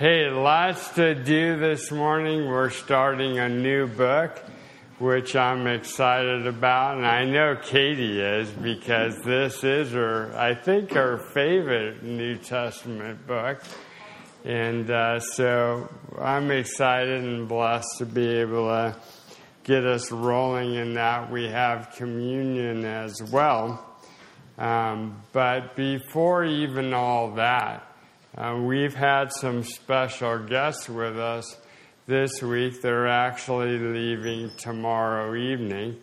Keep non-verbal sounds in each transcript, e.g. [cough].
Hey, lots to do this morning. We're starting a new book, which I'm excited about, and I know Katie is because this is her, I think, her favorite New Testament book. And uh, so I'm excited and blessed to be able to get us rolling in that. We have communion as well. Um, but before even all that, uh, we've had some special guests with us this week. They're actually leaving tomorrow evening.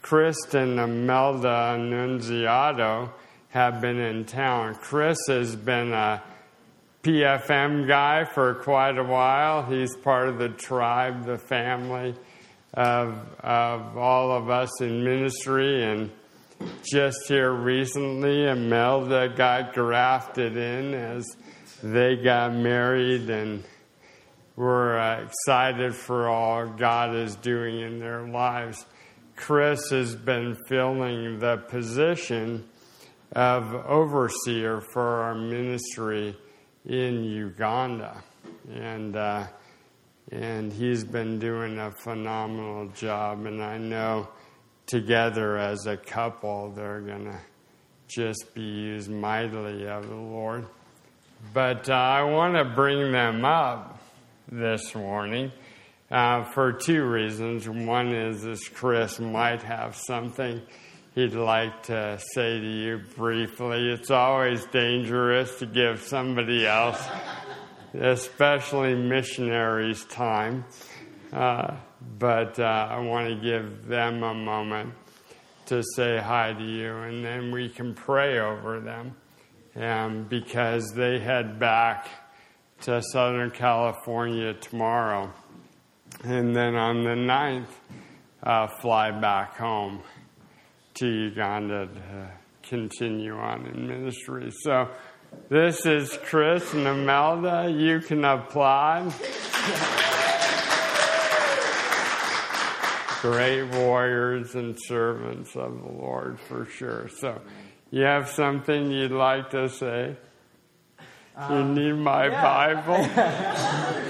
Chris and Imelda Annunziato have been in town. Chris has been a PFM guy for quite a while. He's part of the tribe, the family of, of all of us in ministry. And just here recently, Imelda got grafted in as they got married and we're uh, excited for all God is doing in their lives. Chris has been filling the position of overseer for our ministry in Uganda. And, uh, and he's been doing a phenomenal job. And I know together as a couple, they're going to just be used mightily of the Lord. But uh, I want to bring them up this morning uh, for two reasons. One is this Chris might have something he'd like to say to you briefly. It's always dangerous to give somebody else, especially missionaries, time. Uh, but uh, I want to give them a moment to say hi to you, and then we can pray over them um, because they head back to Southern California tomorrow. And then on the 9th, uh, fly back home to Uganda to continue on in ministry. So this is Chris and Imelda. You can applaud. Great warriors and servants of the Lord for sure. So you have something you'd like to say? Um, you need my yeah. Bible?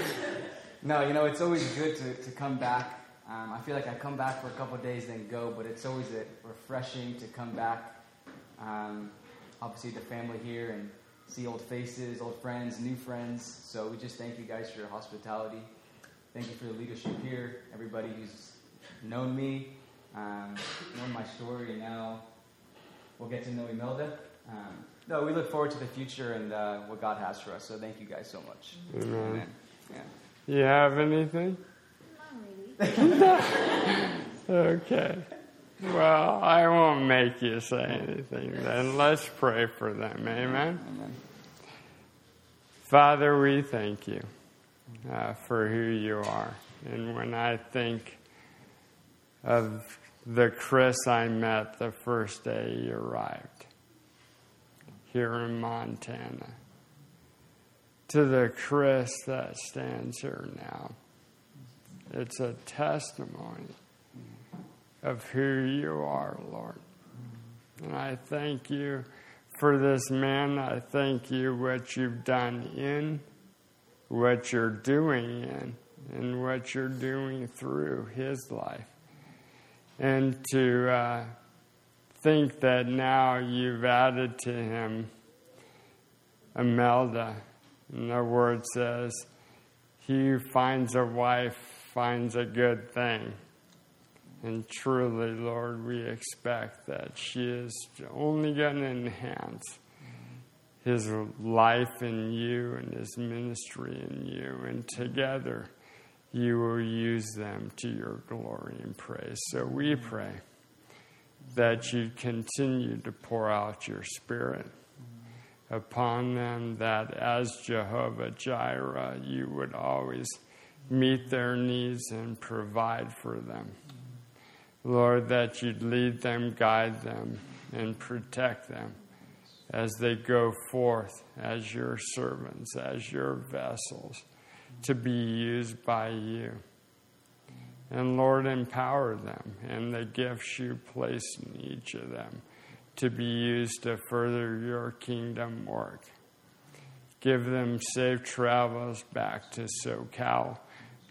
[laughs] no, you know, it's always good to, to come back. Um, I feel like I come back for a couple days, then go, but it's always refreshing to come back. Um, obviously, the family here and see old faces, old friends, new friends. So we just thank you guys for your hospitality. Thank you for the leadership here, everybody who's known me, um, known my story, and now we'll get to know Imelda. Um, no, we look forward to the future and uh, what God has for us. So thank you guys so much. Amen. Amen. Yeah. You have anything? [laughs] okay. Well, I won't make you say anything then. Let's pray for them. Amen. Amen. Father, we thank you uh, for who you are. And when I think of the Chris I met the first day he arrived here in Montana, to the Chris that stands here now. It's a testimony of who you are, Lord. And I thank you for this man. I thank you what you've done in, what you're doing in, and what you're doing through his life and to uh, think that now you've added to him Imelda. And the word says, He who finds a wife finds a good thing. And truly, Lord, we expect that she is only going to enhance his life in you and his ministry in you. And together, you will use them to your glory and praise. So we pray that you continue to pour out your Spirit upon them, that as Jehovah Jireh, you would always meet their needs and provide for them. Lord, that you'd lead them, guide them, and protect them as they go forth as your servants, as your vessels to be used by you. And Lord, empower them and the gifts you place in each of them to be used to further your kingdom work. Give them safe travels back to SoCal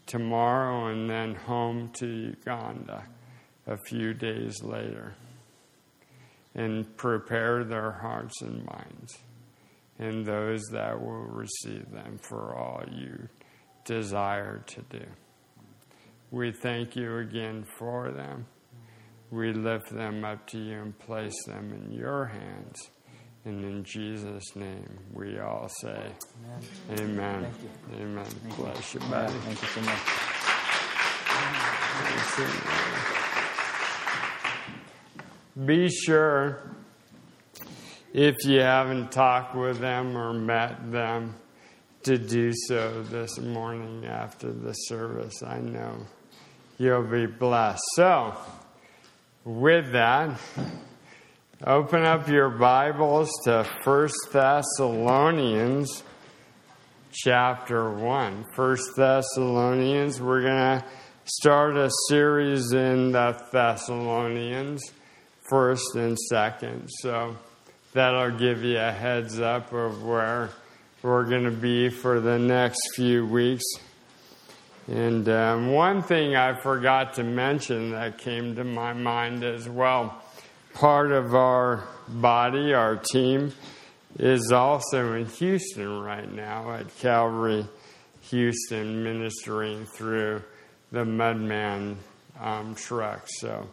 tomorrow and then home to Uganda a few days later. And prepare their hearts and minds and those that will receive them for all you desire to do. We thank you again for them. We lift them up to you and place them in your hands. And in Jesus' name, we all say, Amen. Amen. You. Amen. Thank Bless you, Yeah, buddy. Thank you so much. Be sure, if you haven't talked with them or met them, to do so this morning after the service. I know you'll be blessed. So, with that, open up your Bibles to 1 Thessalonians chapter 1. 1 Thessalonians, we're going to start a series in the Thessalonians, first and second. So that'll give you a heads up of where we're going to be for the next few weeks. And um, one thing I forgot to mention that came to my mind as well part of our body, our team, is also in Houston right now at Calvary Houston, ministering through the Mudman um, truck. So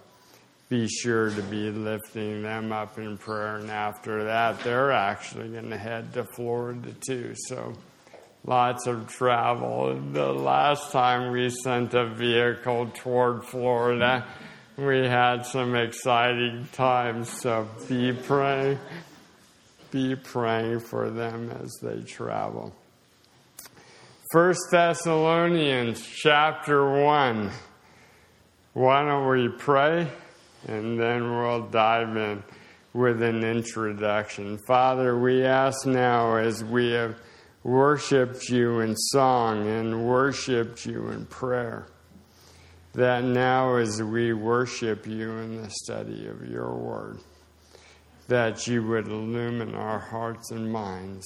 be sure to be lifting them up in prayer. And after that, they're actually going to head to Florida too. So lots of travel. The last time we sent a vehicle toward Florida, we had some exciting times. So be praying, be praying for them as they travel. First Thessalonians chapter 1. Why don't we pray and then we'll dive in with an introduction. Father, we ask now as we have worshiped you in song and worshiped you in prayer, that now as we worship you in the study of your word, that you would illumine our hearts and minds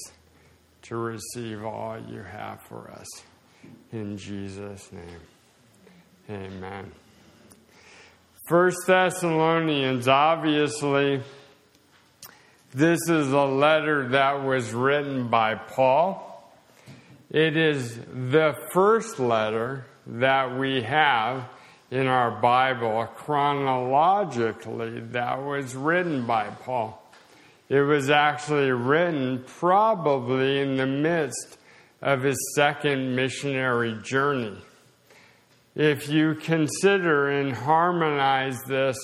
to receive all you have for us. In Jesus' name, amen. First Thessalonians, obviously, this is a letter that was written by Paul. It is the first letter that we have in our Bible chronologically that was written by Paul. It was actually written probably in the midst of his second missionary journey. If you consider and harmonize this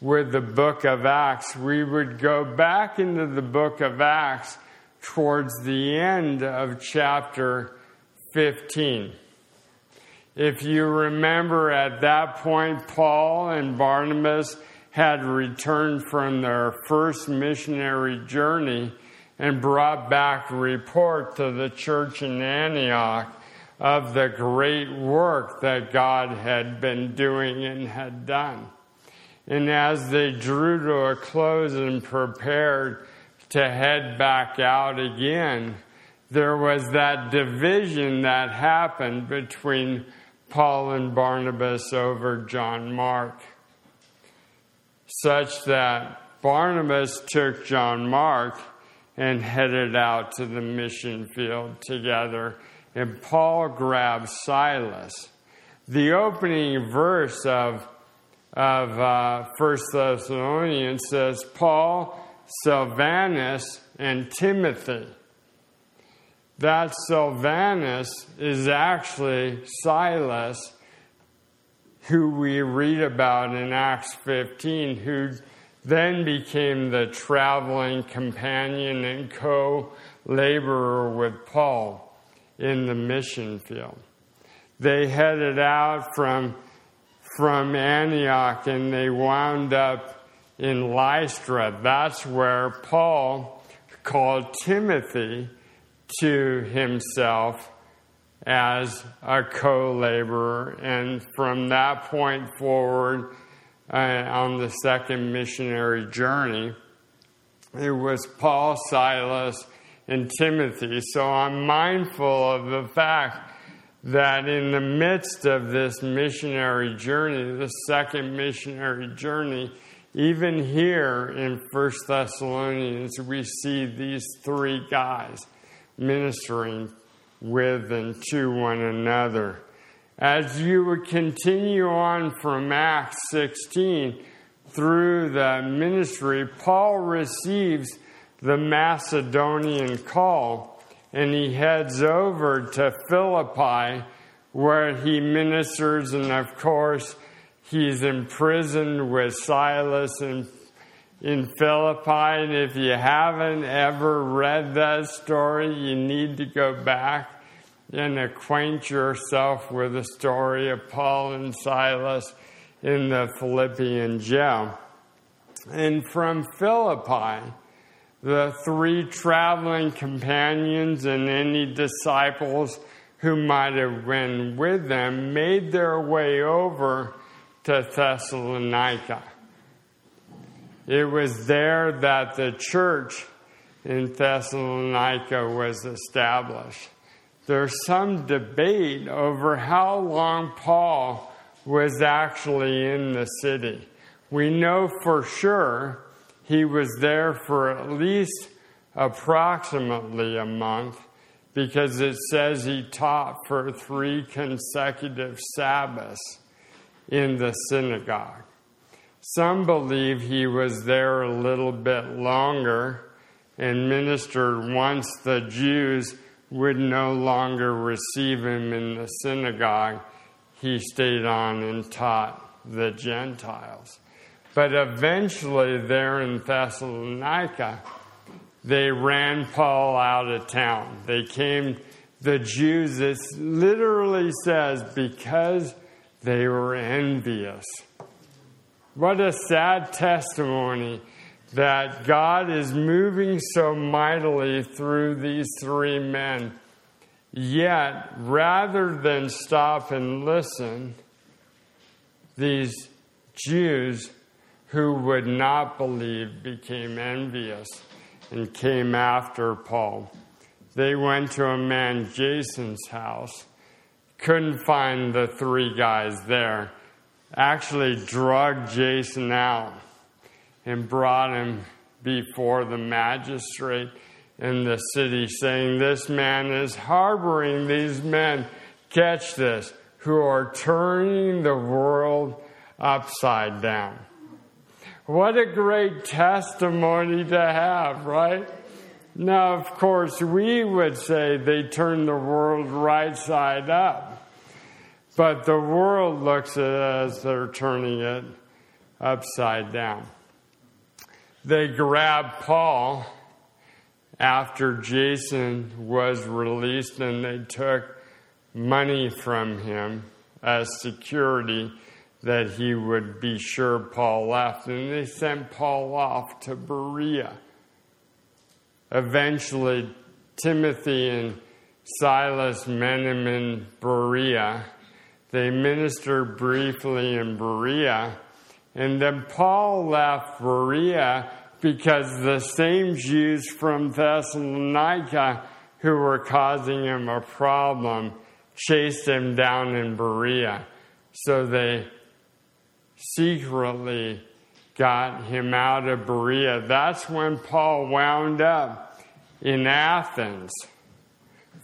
with the book of Acts, we would go back into the book of Acts towards the end of chapter 15. If you remember at that point, Paul and Barnabas had returned from their first missionary journey and brought back report to the church in Antioch of the great work that God had been doing and had done. And as they drew to a close and prepared to head back out again, there was that division that happened between Paul and Barnabas over John Mark, such that Barnabas took John Mark and headed out to the mission field together, and Paul grabs Silas. The opening verse of of uh, 1 Thessalonians says, Paul, Silvanus, and Timothy. That Silvanus is actually Silas, who we read about in Acts 15, who then became the traveling companion and co laborer with Paul in the mission field. They headed out from from Antioch and they wound up in Lystra. That's where Paul called Timothy to himself as a co laborer. And from that point forward, uh, on the second missionary journey, it was Paul, Silas, and Timothy. So I'm mindful of the fact that in the midst of this missionary journey, the second missionary journey, even here in First Thessalonians, we see these three guys ministering with and to one another. As you would continue on from Acts 16 through the ministry, Paul receives the Macedonian call and he heads over to Philippi where he ministers, and of course, he's imprisoned with Silas in, in Philippi. And if you haven't ever read that story, you need to go back and acquaint yourself with the story of Paul and Silas in the Philippian jail. And from Philippi, the three traveling companions and any disciples who might have been with them made their way over to Thessalonica. It was there that the church in Thessalonica was established. There's some debate over how long Paul was actually in the city. We know for sure he was there for at least approximately a month because it says he taught for three consecutive Sabbaths in the synagogue. Some believe he was there a little bit longer and ministered once the Jews would no longer receive him in the synagogue. He stayed on and taught the Gentiles. But eventually, there in Thessalonica, they ran Paul out of town. They came, the Jews, it literally says, because they were envious. What a sad testimony that God is moving so mightily through these three men. Yet, rather than stop and listen, these Jews who would not believe became envious and came after Paul. They went to a man, Jason's house, couldn't find the three guys there, actually drugged Jason out and brought him before the magistrate in the city, saying, This man is harboring these men, catch this, who are turning the world upside down. What a great testimony to have, right? Now, of course, we would say they turned the world right side up. But the world looks at it as they're turning it upside down. They grabbed Paul after Jason was released and they took money from him as security that he would be sure Paul left. And they sent Paul off to Berea. Eventually, Timothy and Silas met him in Berea. They ministered briefly in Berea. And then Paul left Berea because the same Jews from Thessalonica who were causing him a problem chased him down in Berea. So they secretly got him out of Berea. That's when Paul wound up in Athens.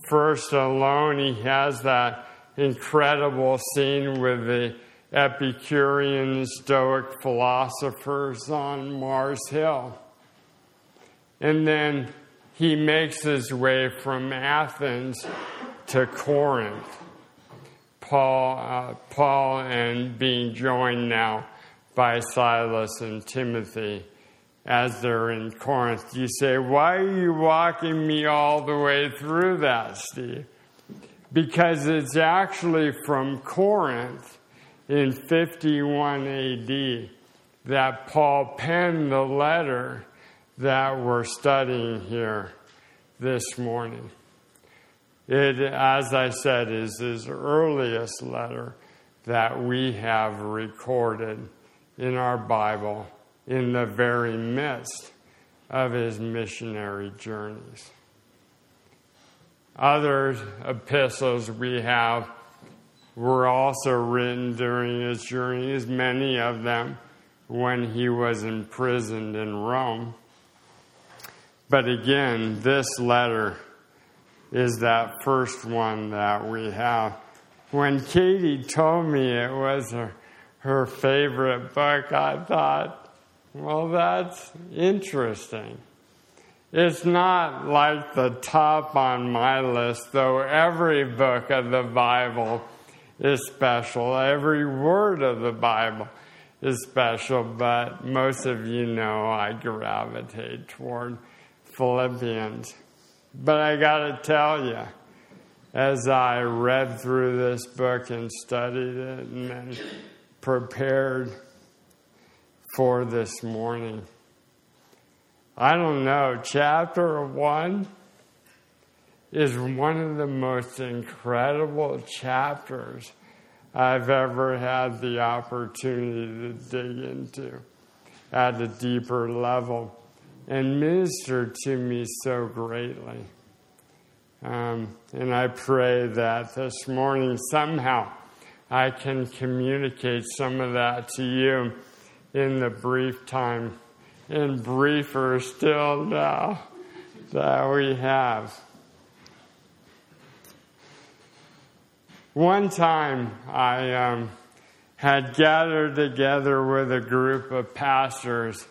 First alone, he has that incredible scene with the Epicurean Stoic philosophers on Mars Hill. And then he makes his way from Athens to Corinth. Paul, uh, Paul and being joined now by Silas and Timothy as they're in Corinth. You say, Why are you walking me all the way through that, Steve? Because it's actually from Corinth in 51 AD that Paul penned the letter that we're studying here this morning. It, as I said, is his earliest letter that we have recorded in our Bible in the very midst of his missionary journeys. other epistles we have were also written during his journeys, many of them when he was imprisoned in Rome. But again, this letter is that first one that we have. When Katie told me it was her, her favorite book, I thought, well, that's interesting. It's not like the top on my list, though every book of the Bible is special. Every word of the Bible is special, but most of you know I gravitate toward Philippians. But I got to tell you, as I read through this book and studied it and prepared for this morning, I don't know, chapter one is one of the most incredible chapters I've ever had the opportunity to dig into at a deeper level and ministered to me so greatly. Um, and I pray that this morning somehow I can communicate some of that to you in the brief time in briefer still now that we have. One time I um, had gathered together with a group of pastors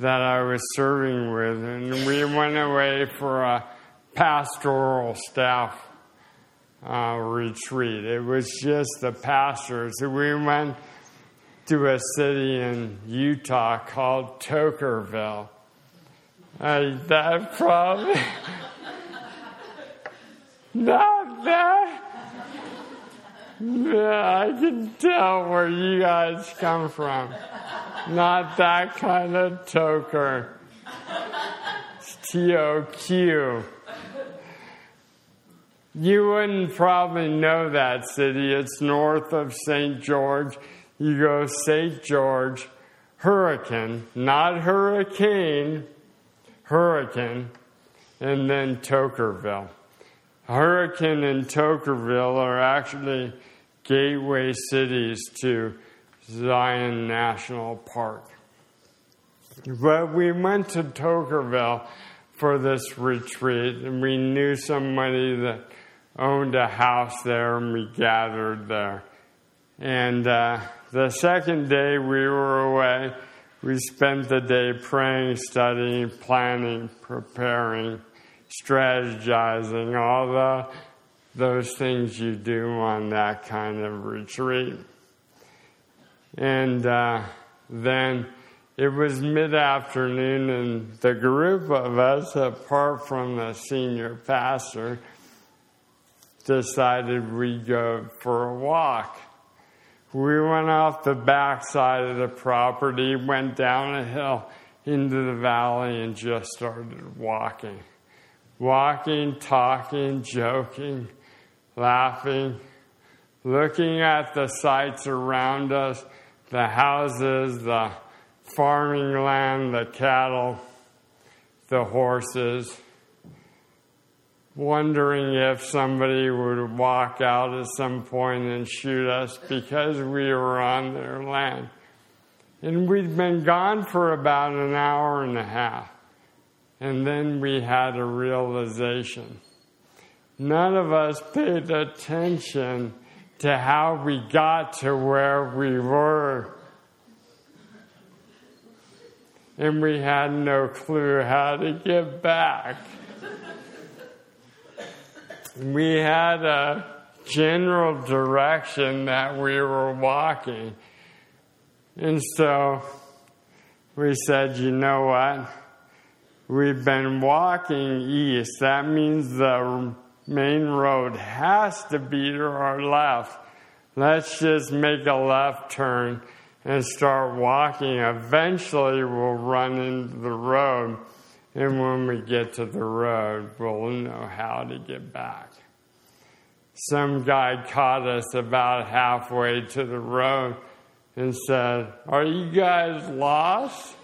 that I was serving with, and we went away for a pastoral staff uh, retreat. It was just the pastors. We went to a city in Utah called Toquerville. Uh, that probably [laughs] not that. Yeah, I can tell where you guys come from. Not that kind of toker. It's T O Q. You wouldn't probably know that city. It's north of St. George you go St. George, Hurricane, not Hurricane, Hurricane, and then Toquerville. Hurricane and Toquerville are actually gateway cities to Zion National Park. But we went to Toquerville for this retreat, and we knew somebody that owned a house there, and we gathered there. And uh, the second day we were away, we spent the day praying, studying, planning, preparing, strategizing, all the those things you do on that kind of retreat. And uh, then it was mid afternoon, and the group of us, apart from the senior pastor, decided we'd go for a walk. We went off the backside of the property, went down a hill into the valley, and just started walking. Walking, talking, joking, laughing, looking at the sights around us the houses, the farming land, the cattle, the horses wondering if somebody would walk out at some point and shoot us because we were on their land. And we'd been gone for about an hour and a half. And then we had a realization. None of us paid attention to how we got to where we were. And we had no clue how to get back we had a general direction that we were walking. And so we said, you know what? We've been walking east. That means the main road has to be to our left. Let's just make a left turn and start walking. Eventually, we'll run into the road. And when we get to the road, we'll know how to get back. Some guy caught us about halfway to the road and said, Are you guys lost?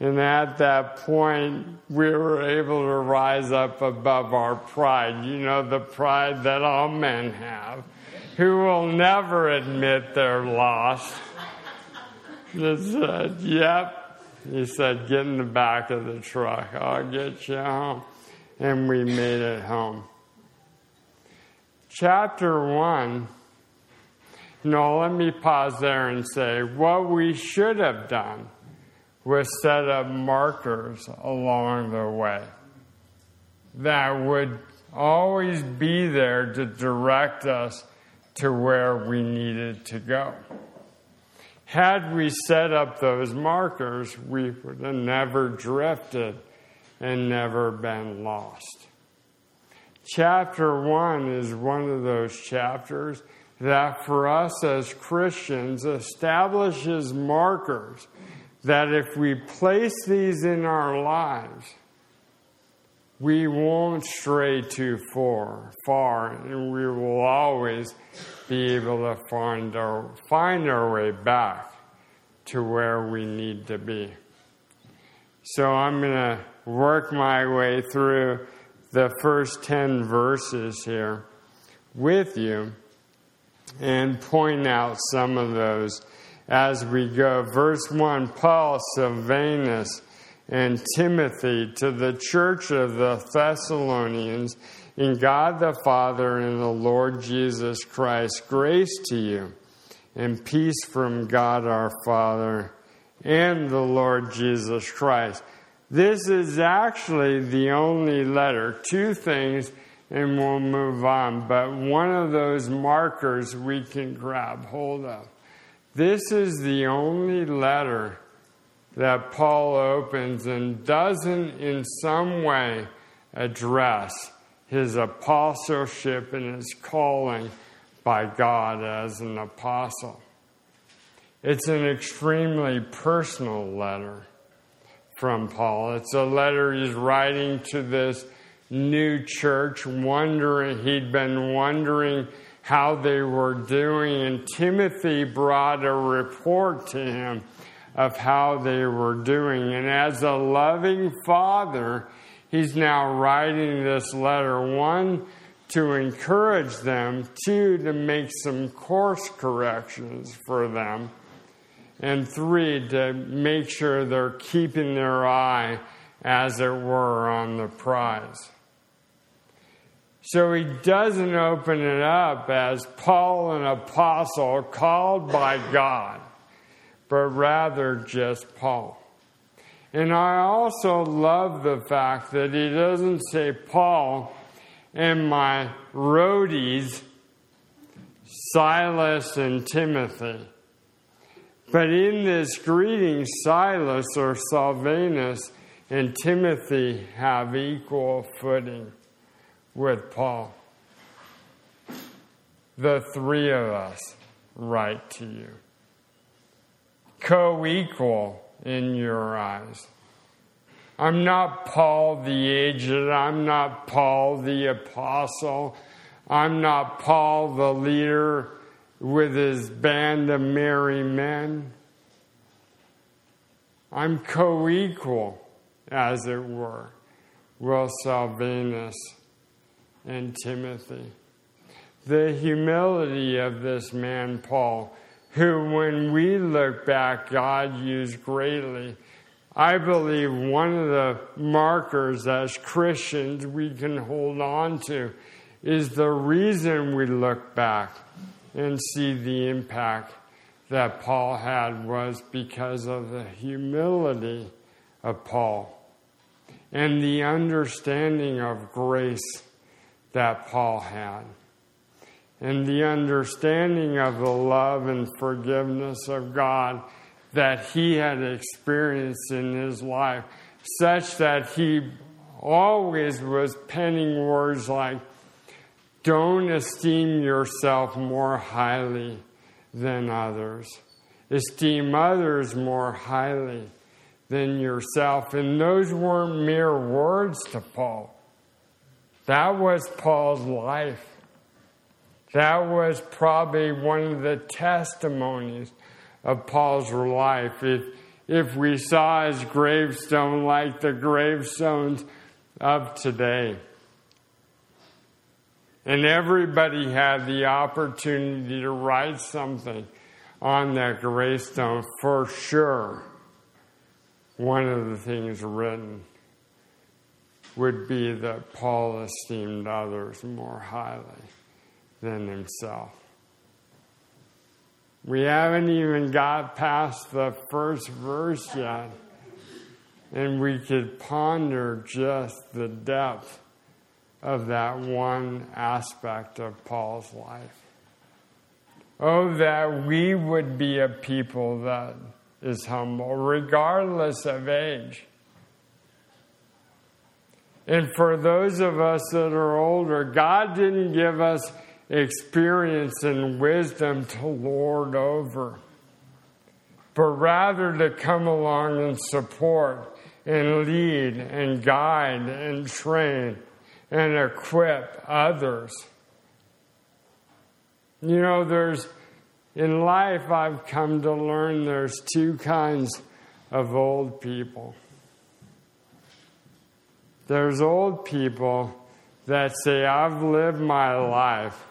And at that point, we were able to rise up above our pride. You know, the pride that all men have, who will never admit they're lost. Just said, Yep. He said, Get in the back of the truck. I'll get you home. And we made it home. Chapter 1. No, let me pause there and say what we should have done was set up markers along the way that would always be there to direct us to where we needed to go. Had we set up those markers, we would have never drifted and never been lost. Chapter 1 is one of those chapters that for us as Christians establishes markers that if we place these in our lives, we won't stray too far, far, and we will always be able to find our, find our way back to where we need to be. So I'm going to work my way through the first 10 verses here with you and point out some of those as we go. Verse 1 Paul, Silvanus, and Timothy to the church of the Thessalonians, in God the Father and the Lord Jesus Christ, grace to you and peace from God our Father and the Lord Jesus Christ. This is actually the only letter. Two things, and we'll move on. But one of those markers we can grab hold of. This is the only letter that Paul opens and doesn't in some way address his apostleship and his calling by God as an apostle. It's an extremely personal letter from Paul. It's a letter he's writing to this new church, wondering, he'd been wondering how they were doing, and Timothy brought a report to him of how they were doing. And as a loving father, he's now writing this letter one, to encourage them, two, to make some course corrections for them, and three, to make sure they're keeping their eye, as it were, on the prize. So he doesn't open it up as Paul, an apostle called by God, but rather just Paul. And I also love the fact that he doesn't say Paul and my roadies, Silas and Timothy. But in this greeting, Silas or Silvanus and Timothy have equal footing with Paul. The three of us write to you, co equal in your eyes. I'm not Paul the aged, I'm not Paul the apostle, I'm not Paul the leader with his band of merry men. I'm co equal, as it were, with Silvanus and Timothy. The humility of this man, Paul, who, when we look back, God used greatly. I believe one of the markers as Christians we can hold on to is the reason we look back and see the impact that Paul had was because of the humility of Paul and the understanding of grace that Paul had. And the understanding of the love and forgiveness of God that he had experienced in his life, such that he always was penning words like, Don't esteem yourself more highly than others, esteem others more highly than yourself. And those weren't mere words to Paul. That was Paul's life. That was probably one of the testimonies of Paul's life. If, if we saw his gravestone like the gravestones of today. And everybody had the opportunity to write something on that gravestone for sure. One of the things written would be that Paul esteemed others more highly than himself. We haven't even got past the first verse yet, and we could ponder just the depth of that one aspect of Paul's life. Oh, that we would be a people that is humble, regardless of age. And for those of us that are older, God didn't give us experience and wisdom to lord over, but rather to come along and support and lead and guide and train and equip others. You know, there's in life, I've come to learn there's two kinds of old people. There's old people that say, I've lived my life,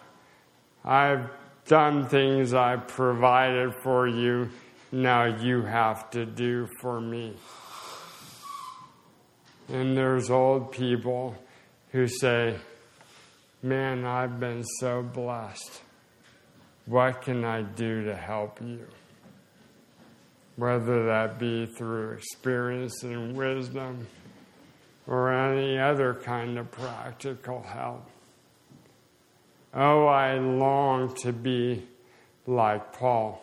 I've done things I've provided for you, now you have to do for me. And there's old people who say, Man, I've been so blessed. What can I do to help you? Whether that be through experience and wisdom or any other kind of practical help. Oh, I long to be like Paul,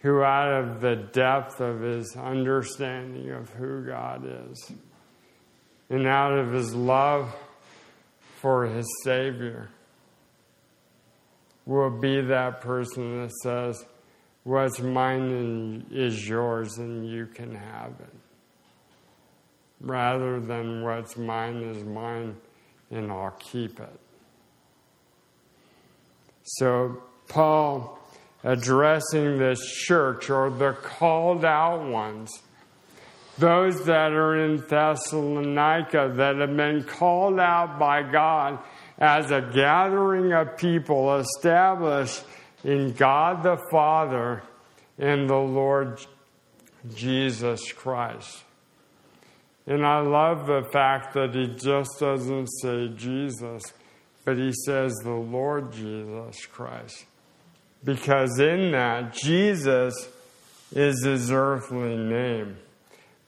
who, out of the depth of his understanding of who God is, and out of his love for his Savior, will be that person that says, What's mine is yours and you can have it. Rather than what's mine is mine and I'll keep it. So, Paul addressing this church or the called out ones those that are in Thessalonica that have been called out by God as a gathering of people established in God the Father and the Lord Jesus Christ. And I love the fact that he just doesn't say Jesus, but he says the Lord Jesus Christ. Because in that, Jesus is his earthly name.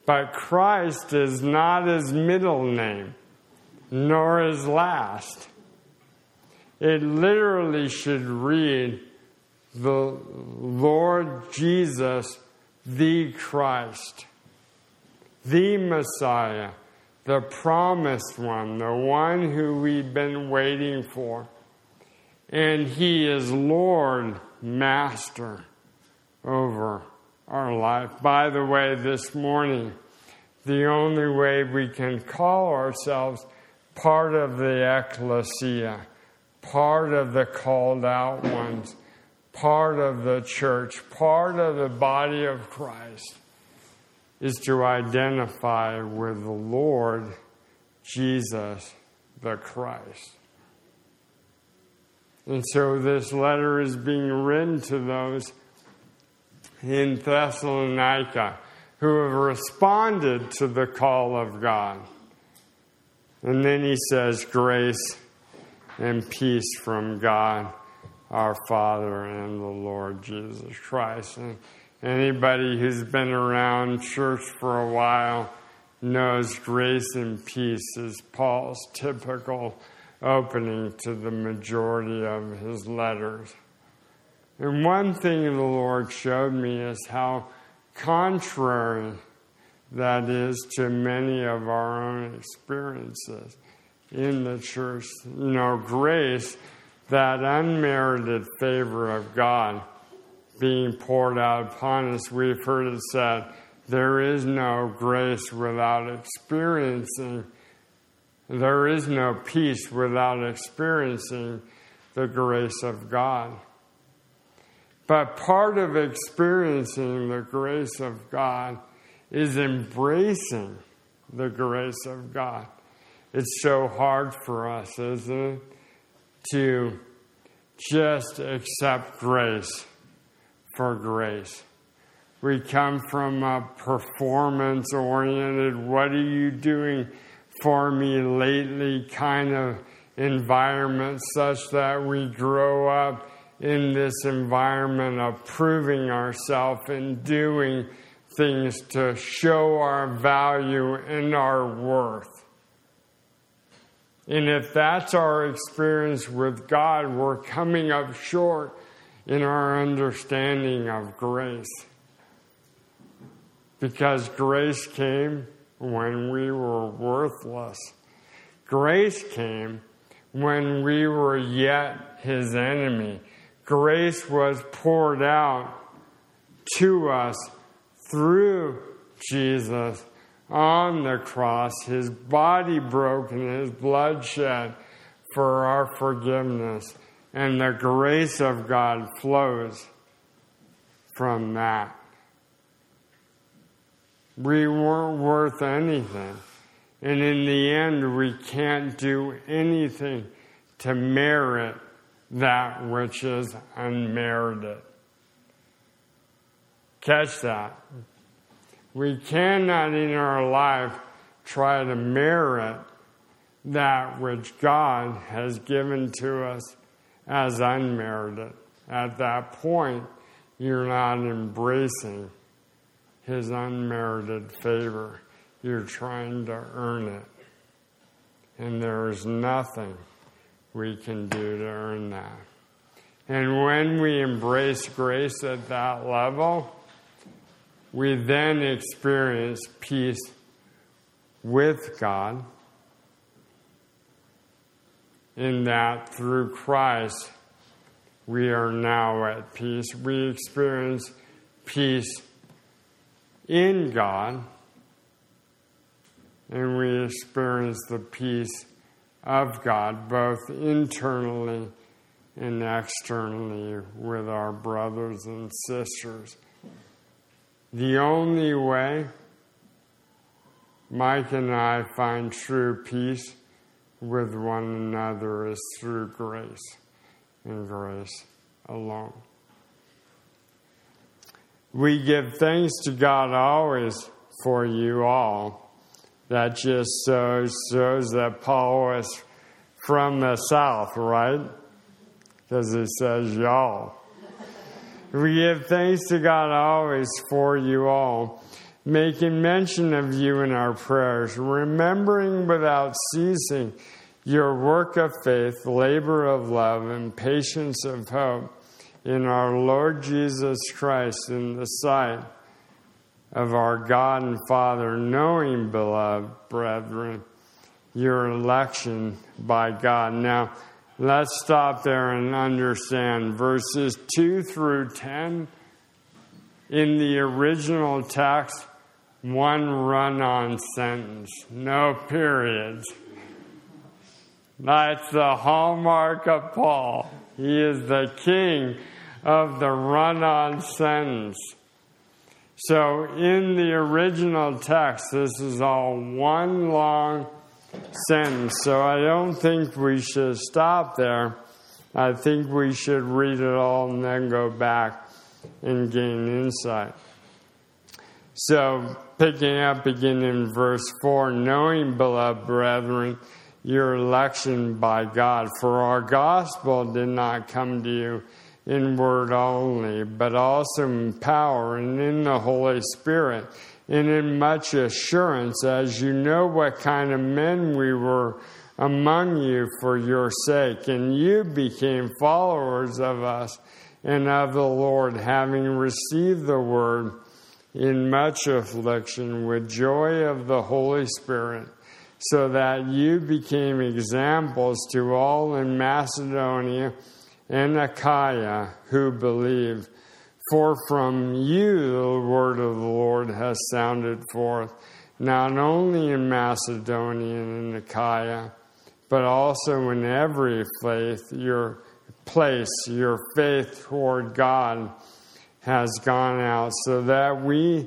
But Christ is not his middle name, nor his last. It literally should read, the Lord Jesus, the Christ, the Messiah, the promised one, the one who we've been waiting for. And he is Lord, Master over our life. By the way, this morning, the only way we can call ourselves part of the ecclesia, part of the called out ones, part of the church, part of the body of Christ, is to identify with the Lord Jesus the Christ. And so this letter is being written to those in Thessalonica who have responded to the call of God. And then he says, Grace and peace from God our Father and the Lord Jesus Christ. And anybody who's been around church for a while knows grace and peace is Paul's typical opening to the majority of his letters. And one thing the Lord showed me is how contrary that is to many of our own experiences in the church. You know, grace, that unmerited favor of God being poured out upon us, we've heard it said, there is no grace without experiencing, there is no peace without experiencing the grace of God. But part of experiencing the grace of God is embracing the grace of God. It's so hard for us, isn't it, to just accept grace for grace. We come from a performance oriented, what are you doing for me lately kind of environment, such that we grow up in this environment of proving ourselves and doing things to show our value and our worth. And if that's our experience with God, we're coming up short in our understanding of grace. Because grace came when we were worthless. Grace came when we were yet his enemy. Grace was poured out to us through Jesus on the cross, his body broken, his blood shed for our forgiveness. And the grace of God flows from that. We weren't worth anything. And in the end, we can't do anything to merit that which is unmerited. Catch that. We cannot in our life try to merit that which God has given to us as unmerited. At that point, you're not embracing His unmerited favor. You're trying to earn it. And there is nothing we can do to earn that. And when we embrace grace at that level, we then experience peace with God, in that through Christ we are now at peace. We experience peace in God, and we experience the peace of God both internally and externally with our brothers and sisters. The only way Mike and I find true peace with one another is through grace and grace alone. We give thanks to God always for you all. That just shows, shows that Paul was from the South, right? Because it says y'all. We give thanks to God always for you all, making mention of you in our prayers, remembering without ceasing your work of faith, labor of love, and patience of hope in our Lord Jesus Christ in the sight of our God and Father, knowing, beloved brethren, your election by God. Now, Let's stop there and understand verses 2 through 10 in the original text, one run on sentence, no periods. That's the hallmark of Paul. He is the king of the run on sentence. So, in the original text, this is all one long sentence. So I don't think we should stop there. I think we should read it all and then go back and gain insight. So, picking up again in verse 4 knowing, beloved brethren, your election by God, for our gospel did not come to you in word only, but also in power and in the Holy Spirit and in much assurance, as you know what kind of men we were among you for your sake, and you became followers of us and of the Lord, having received the word in much affliction with joy of the Holy Spirit, so that you became examples to all in Macedonia and Achaia who believe. For from you the word of the Lord has sounded forth, not only in Macedonia and Achaia, but also in every faith your place, your faith toward God has gone out, so that we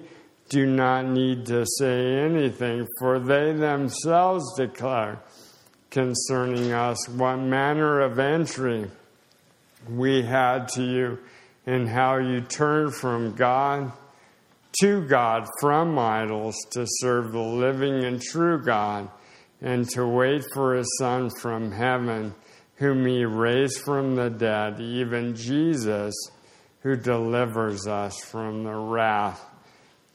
do not need to say anything, for they themselves declare concerning us what manner of entry we had to you and how you turned from God to God from idols to serve the living and true God and to wait for his Son from heaven, whom he raised from the dead, even Jesus, who delivers us from the wrath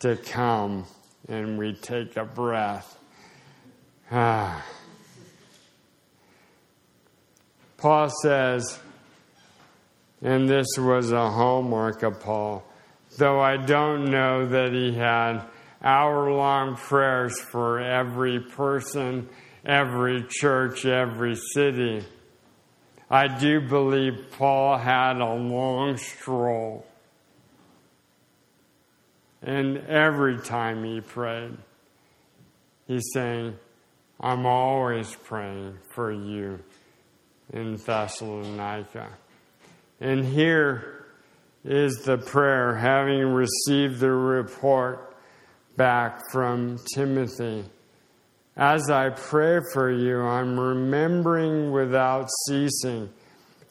to come. And we take a breath. Ah. Paul says, and this was a hallmark of Paul, though I don't know that he had hour long prayers for every person, every church, every city. I do believe Paul had a long stroll. And every time he prayed, he's saying, I'm always praying for you in Thessalonica. And here is the prayer, having received the report back from Timothy. As I pray for you, I'm remembering without ceasing.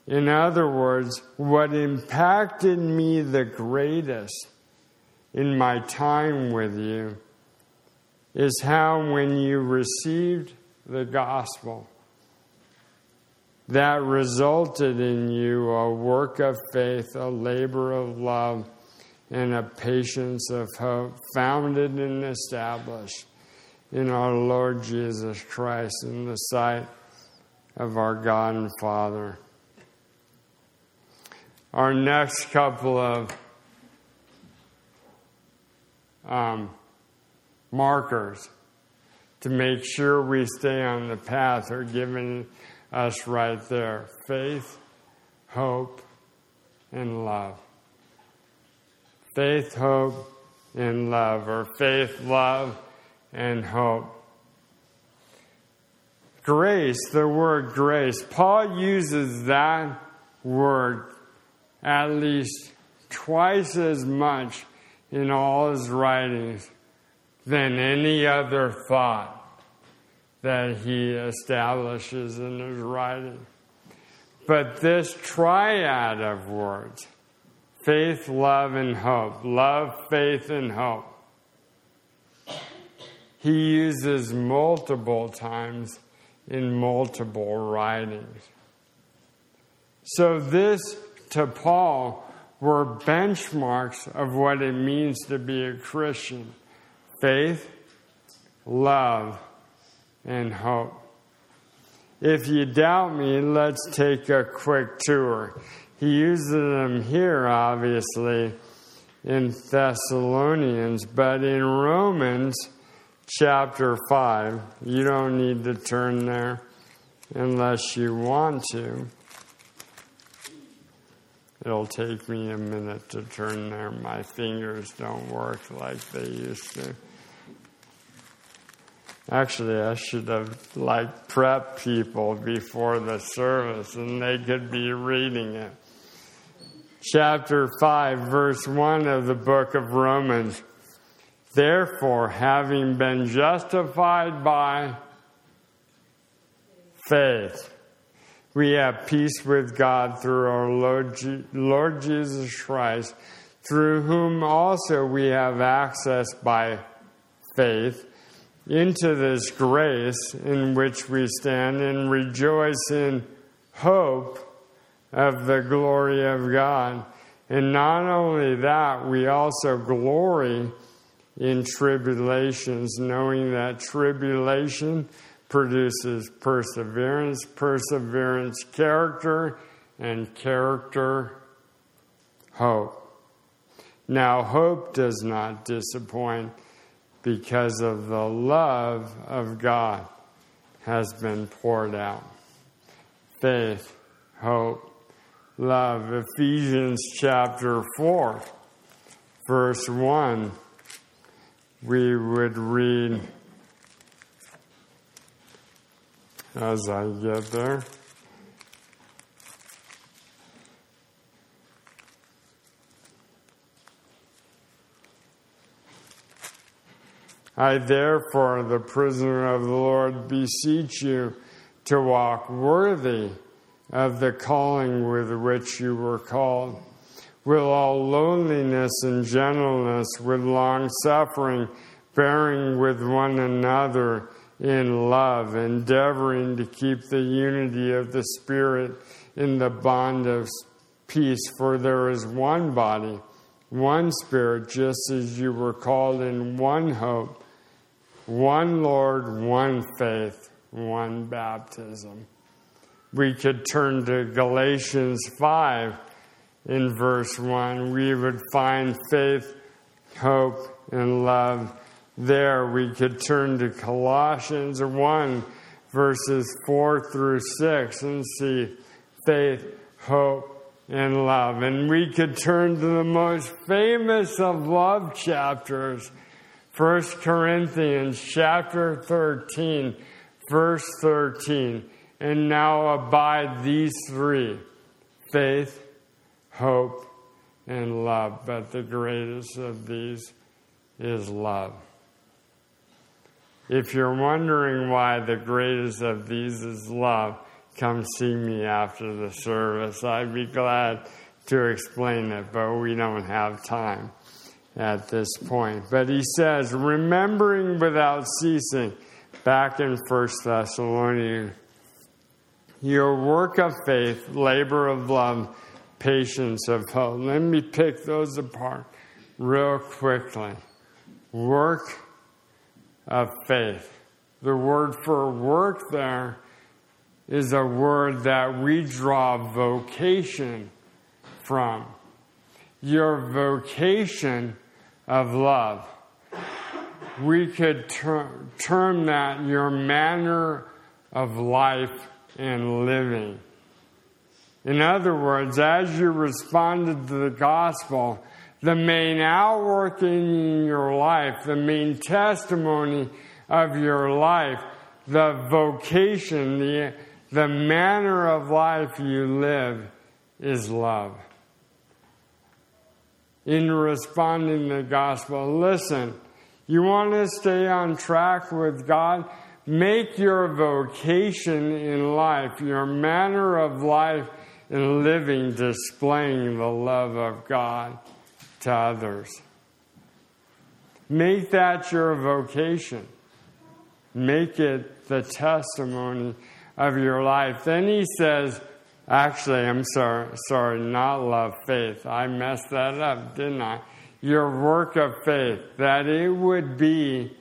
In other words, what impacted me the greatest in my time with you is how, when you received the gospel, that resulted in you a work of faith, a labor of love, and a patience of hope, founded and established in our Lord Jesus Christ in the sight of our God and Father. Our next couple of um, markers to make sure we stay on the path are given us right there faith, hope, and love. Faith, hope, and love, or faith, love, and hope. Grace, the word grace, Paul uses that word at least twice as much in all his writings than any other thought that he establishes in his writing. But this triad of words faith, love, and hope love, faith, and hope he uses multiple times in multiple writings. So, this to Paul were benchmarks of what it means to be a Christian faith, love, and hope. If you doubt me, let's take a quick tour. He uses them here, obviously, in Thessalonians, but in Romans chapter 5, you don't need to turn there unless you want to. It'll take me a minute to turn there. My fingers don't work like they used to. Actually, I should have like prepped people before the service and they could be reading it. Chapter 5, verse 1 of the book of Romans. Therefore, having been justified by faith, we have peace with God through our Lord, Je- Lord Jesus Christ, through whom also we have access by faith into this grace in which we stand and rejoice in hope of the glory of God. And not only that, we also glory in tribulations, knowing that tribulation produces perseverance, perseverance, character, and character, hope. Now, hope does not disappoint because of the love of God has been poured out. Faith, hope, love. Ephesians chapter 4, verse 1, we would read as I get there. I therefore, the prisoner of the Lord, beseech you to walk worthy of the calling with which you were called with all loneliness and gentleness, with long suffering, bearing with one another in love, endeavoring to keep the unity of the Spirit in the bond of peace, for there is one body, one Spirit, just as you were called in one hope, one Lord, one faith, one baptism. We could turn to Galatians 5 in verse 1. We would find faith, hope, and love there. We could turn to Colossians 1 verses 4 through 6 and see faith, hope, and love. And we could turn to the most famous of love chapters, 1 Corinthians chapter 13, verse 13. And now abide these three faith, hope, and love. But the greatest of these is love. If you're wondering why the greatest of these is love, come see me after the service. I'd be glad to explain it, but we don't have time at this point. But he says, remembering without ceasing, back in 1 Thessalonians, your work of faith, labor of love, patience of hope. Let me pick those apart real quickly. Work of faith. The word for work there is a word that we draw vocation from. Your vocation of love. We could ter- term that your manner of life and living. In other words, as you responded to the gospel, the main outworking in your life, the main testimony of your life, the vocation, the, the manner of life you live is love. In responding to the gospel, listen, you want to stay on track with God? Make your vocation in life, your manner of life in living, displaying the love of God to others. Make that your vocation. Make it the testimony of your life. Then he says, actually, I'm sorry, sorry, not love, faith. I messed that up, didn't I? Your work of faith, that it would be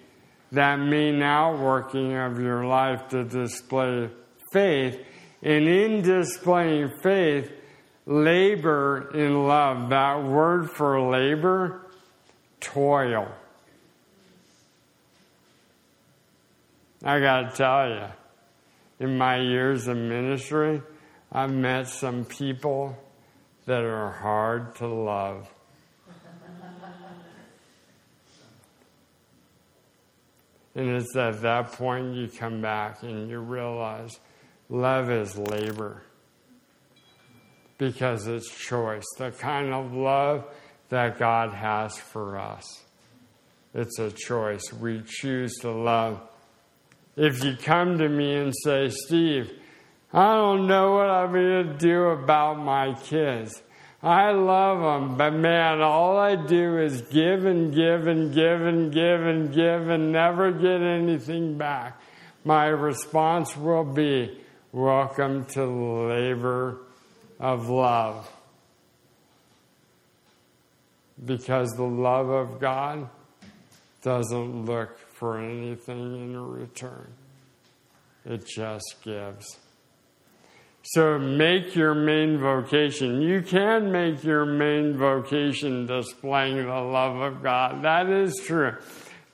that main outworking of your life to display faith. And in displaying faith, labor in love. That word for labor, toil. I got to tell you, in my years of ministry, I've met some people that are hard to love. and it's at that point you come back and you realize love is labor because it's choice, the kind of love that God has for us. It's a choice. We choose to love. If you come to me and say, Steve, I don't know what I'm going to do about my kids. I love them, but man, all I do is give and give and give and give and give and never get anything back. My response will be, Welcome to the labor of love. Because the love of God doesn't look for anything in return, it just gives. So make your main vocation. You can make your main vocation displaying the love of God. That is true.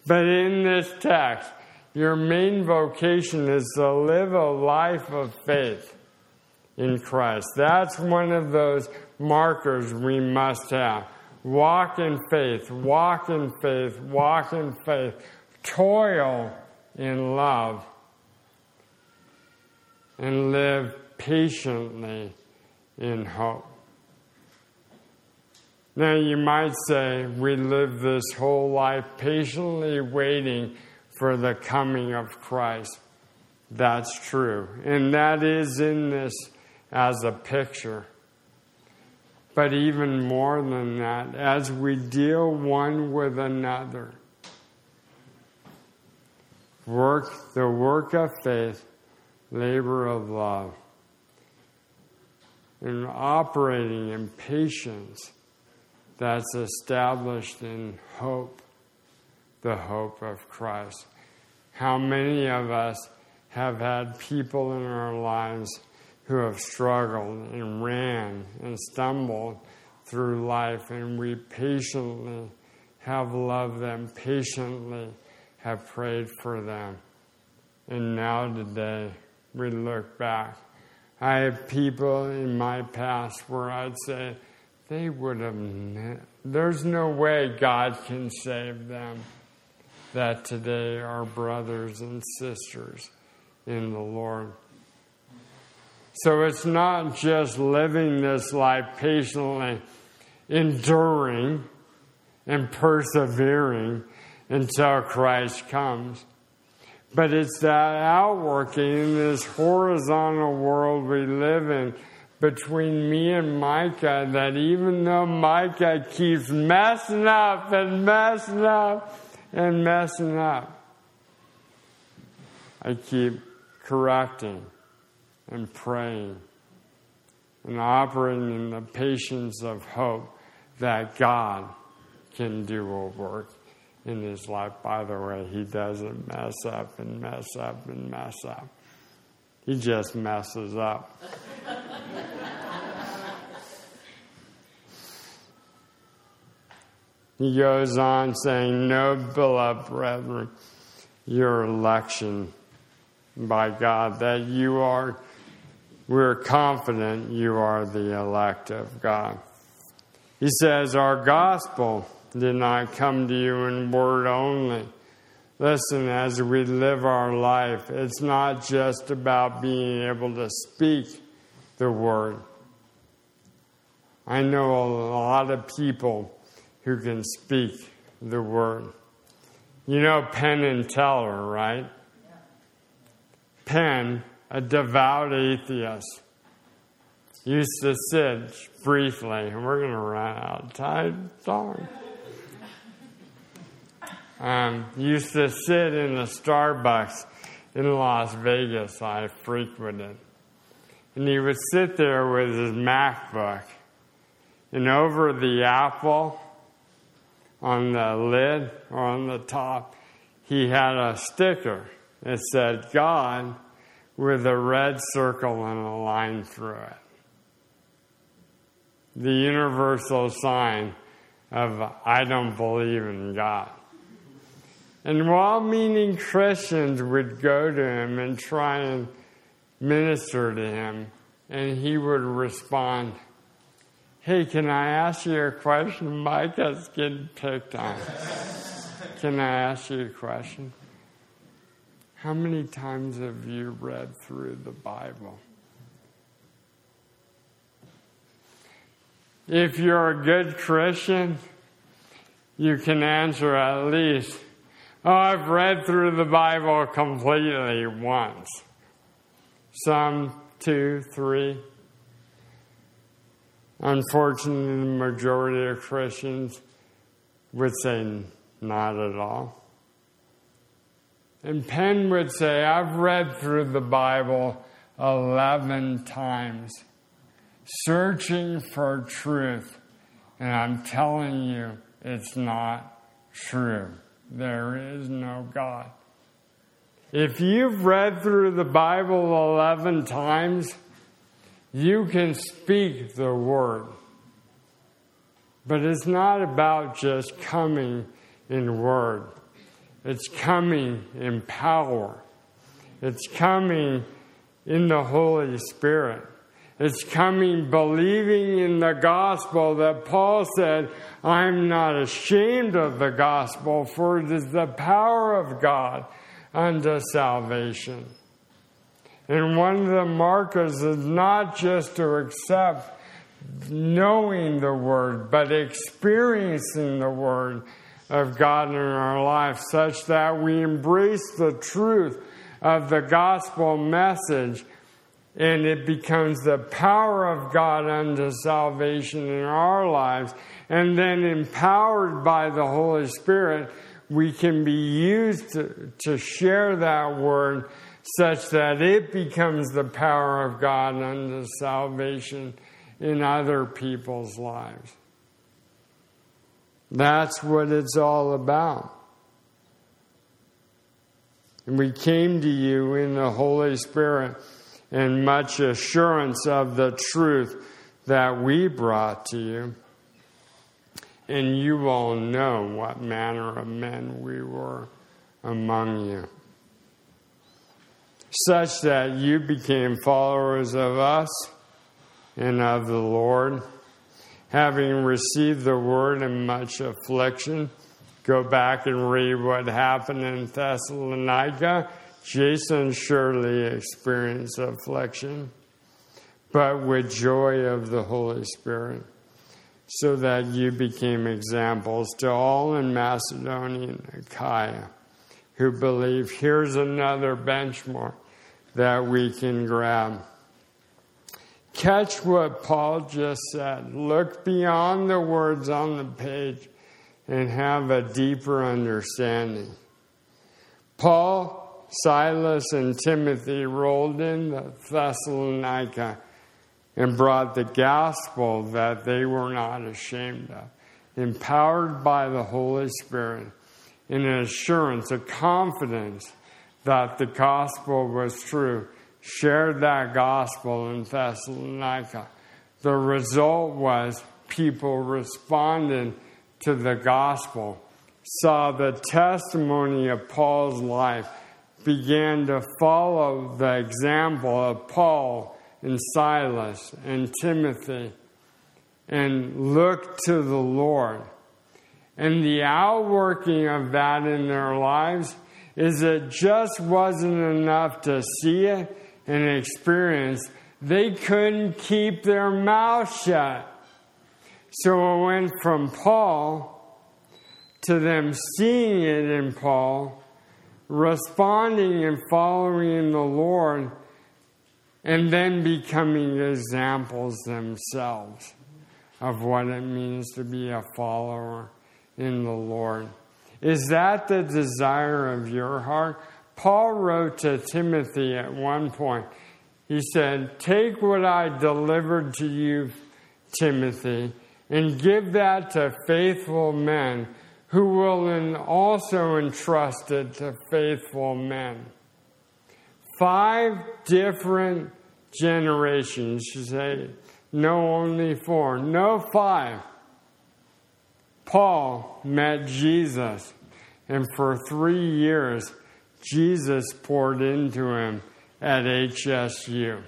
But in this text, your main vocation is to live a life of faith in Christ. That's one of those markers we must have. Walk in faith, walk in faith, walk in faith, toil in love, and live patiently in hope. Now, you might say, we live this whole life patiently waiting for the coming of Christ. That's true. And that is in this as a picture. But even more than that, as we deal one with another, work the work of faith, labor of love, and operating in patience that's established in hope, the hope of Christ. How many of us have had people in our lives who have struggled and ran and stumbled through life, and we patiently have loved them, patiently have prayed for them. And now today, we look back. I have people in my past where I'd say, they would have, there's no way God can save them. That today are brothers and sisters in the Lord. So it's not just living this life patiently, enduring and persevering until Christ comes. But it's that outworking in this horizontal world we live in between me and Micah that even though Micah keeps messing up and messing up and messing up, I keep correcting and praying and operating in the patience of hope that God can do a work in his life. By the way, he doesn't mess up and mess up and mess up. He just messes up. [laughs] he goes on saying, No, beloved brethren, your election by God, that you are, we're confident you are the elect of God. He says, Our gospel did not come to you in word only Listen, as we live our life, it's not just about being able to speak the word. I know a lot of people who can speak the word. You know Penn and Teller, right? Penn, a devout atheist, used to sit briefly, and we're going to run out of time. Darn um, used to sit in the Starbucks in Las Vegas I frequented. And he would sit there with his MacBook, and over the apple on the lid or on the top, he had a sticker that said God with a red circle and a line through it. The universal sign of I don't believe in God. And well meaning Christians would go to him and try and minister to him, and he would respond, Hey, can I ask you a question? Mike Micah's getting picked on. can I ask you a question? How many times have you read through the Bible? If you're a good Christian, you can answer at least Oh, I've read through the Bible completely once. Some, two, three. Unfortunately, the majority of Christians would say not at all. And Penn would say, I've read through the Bible 11 times, searching for truth, and I'm telling you, it's not true there is no God. If you've read through the Bible 11 times, you can speak the word. But it's not about just coming in word. It's coming in power. It's coming in the Holy Spirit. It's coming believing in the gospel that Paul said, I'm not ashamed of the gospel, for it is the power of God unto salvation. And one of the markers is not just to accept knowing the Word, but experiencing the Word of God in our life, such that we embrace the truth of the gospel message and it becomes the power of God unto salvation in our lives. And then, empowered by the Holy Spirit, we can be used to, to share that word such that it becomes the power of God unto salvation in other people's lives. That's what it's all about. And we came to you in the Holy Spirit and much assurance of the truth that we brought to you. And you all know what manner of men we were among you, such that you became followers of us and of the Lord, having received the word in much affliction. Go back and read what happened in Thessalonica Jason surely experienced affliction, but with joy of the Holy Spirit, so that you became examples to all in Macedonia and Achaia who believe here's another benchmark that we can grab. Catch what Paul just said. Look beyond the words on the page and have a deeper understanding. Paul Silas and Timothy rolled in into Thessalonica and brought the gospel that they were not ashamed of, empowered by the Holy Spirit, in an assurance, a confidence that the gospel was true, shared that gospel in Thessalonica. The result was people responded to the gospel, saw the testimony of Paul's life began to follow the example of Paul and Silas and Timothy and look to the Lord. And the outworking of that in their lives is it just wasn't enough to see it and experience. They couldn't keep their mouth shut. So it went from Paul to them seeing it in Paul responding and following the Lord, and then becoming examples themselves of what it means to be a follower in the Lord. Is that the desire of your heart? Paul wrote to Timothy at one point. He said, Take what I delivered to you, Timothy, and give that to faithful men who will also entrust it to faithful men. Five different generations, you say, no, only four. No, five. Paul met Jesus, and for three years, Jesus poured into him at HSU,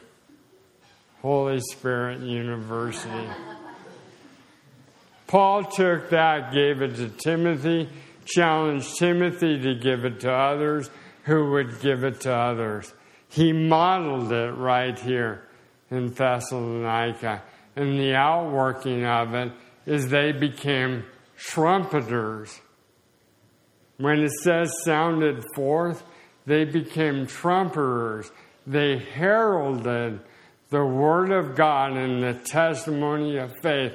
Holy Spirit University. Paul took that, gave it to Timothy, challenged Timothy to give it to others who would give it to others. He modeled it right here in Thessalonica. And the outworking of it is they became trumpeters. When it says sounded forth, they became trumpeters. They heralded the word of God and the testimony of faith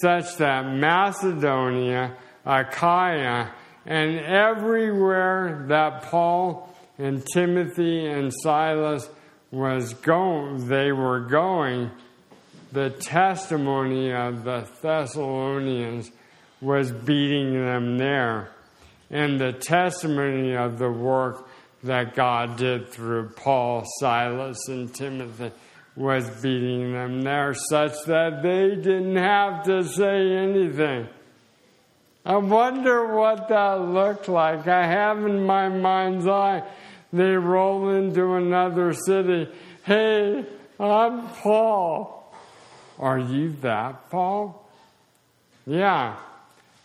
such that Macedonia, Achaia, and everywhere that Paul and Timothy and Silas was going, they were going, the testimony of the Thessalonians was beating them there. And the testimony of the work that God did through Paul, Silas, and Timothy was beating them there such that they didn't have to say anything. I wonder what that looked like. I have in my mind's eye, they roll into another city. Hey, I'm Paul. Are you that Paul? Yeah.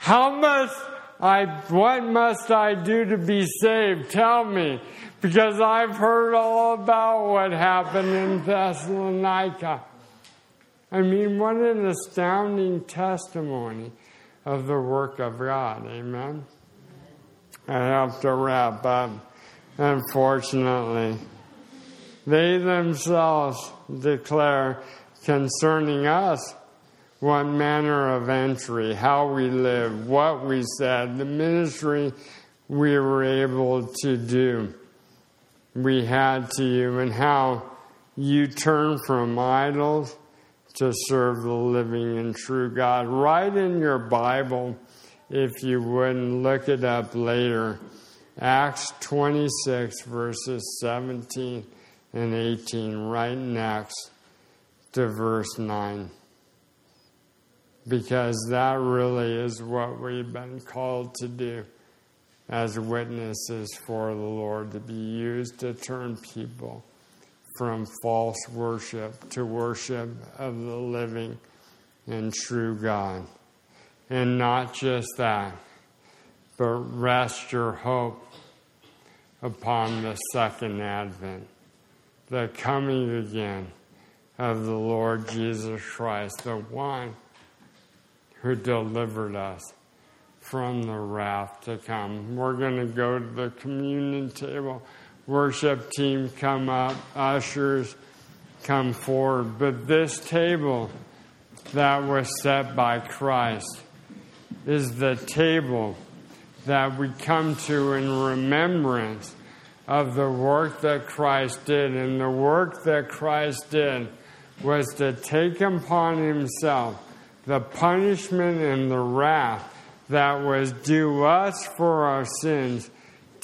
How much I, what must I do to be saved? Tell me because I've heard all about what happened in Thessalonica. I mean, what an astounding testimony of the work of God. Amen. I have to wrap up. Unfortunately, they themselves declare concerning us what manner of entry, how we live, what we said, the ministry we were able to do. We had to you, and how you turn from idols to serve the living and true God. Write in your Bible, if you wouldn't, look it up later. Acts 26, verses 17 and 18, right next to verse 9 because that really is what we've been called to do as witnesses for the Lord to be used to turn people from false worship to worship of the living and true God. And not just that, but rest your hope upon the second advent, the coming again of the Lord Jesus Christ, the one who delivered us from the wrath to come. We're going to go to the communion table. Worship team come up, ushers come forward. But this table that was set by Christ is the table that we come to in remembrance of the work that Christ did. And the work that Christ did was to take upon himself the punishment and the wrath that was due us for our sins,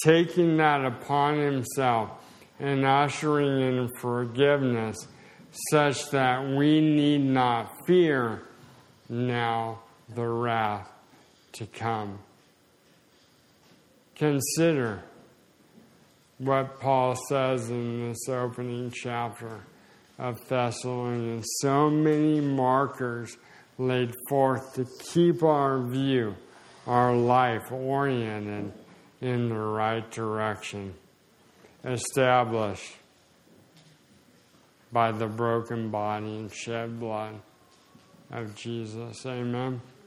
taking that upon himself and ushering in forgiveness such that we need not fear now the wrath to come. Consider what Paul says in this opening chapter of Thessalonians. So many markers laid forth to keep our view, our life oriented in the right direction, established by the broken body and shed blood of Jesus. Amen.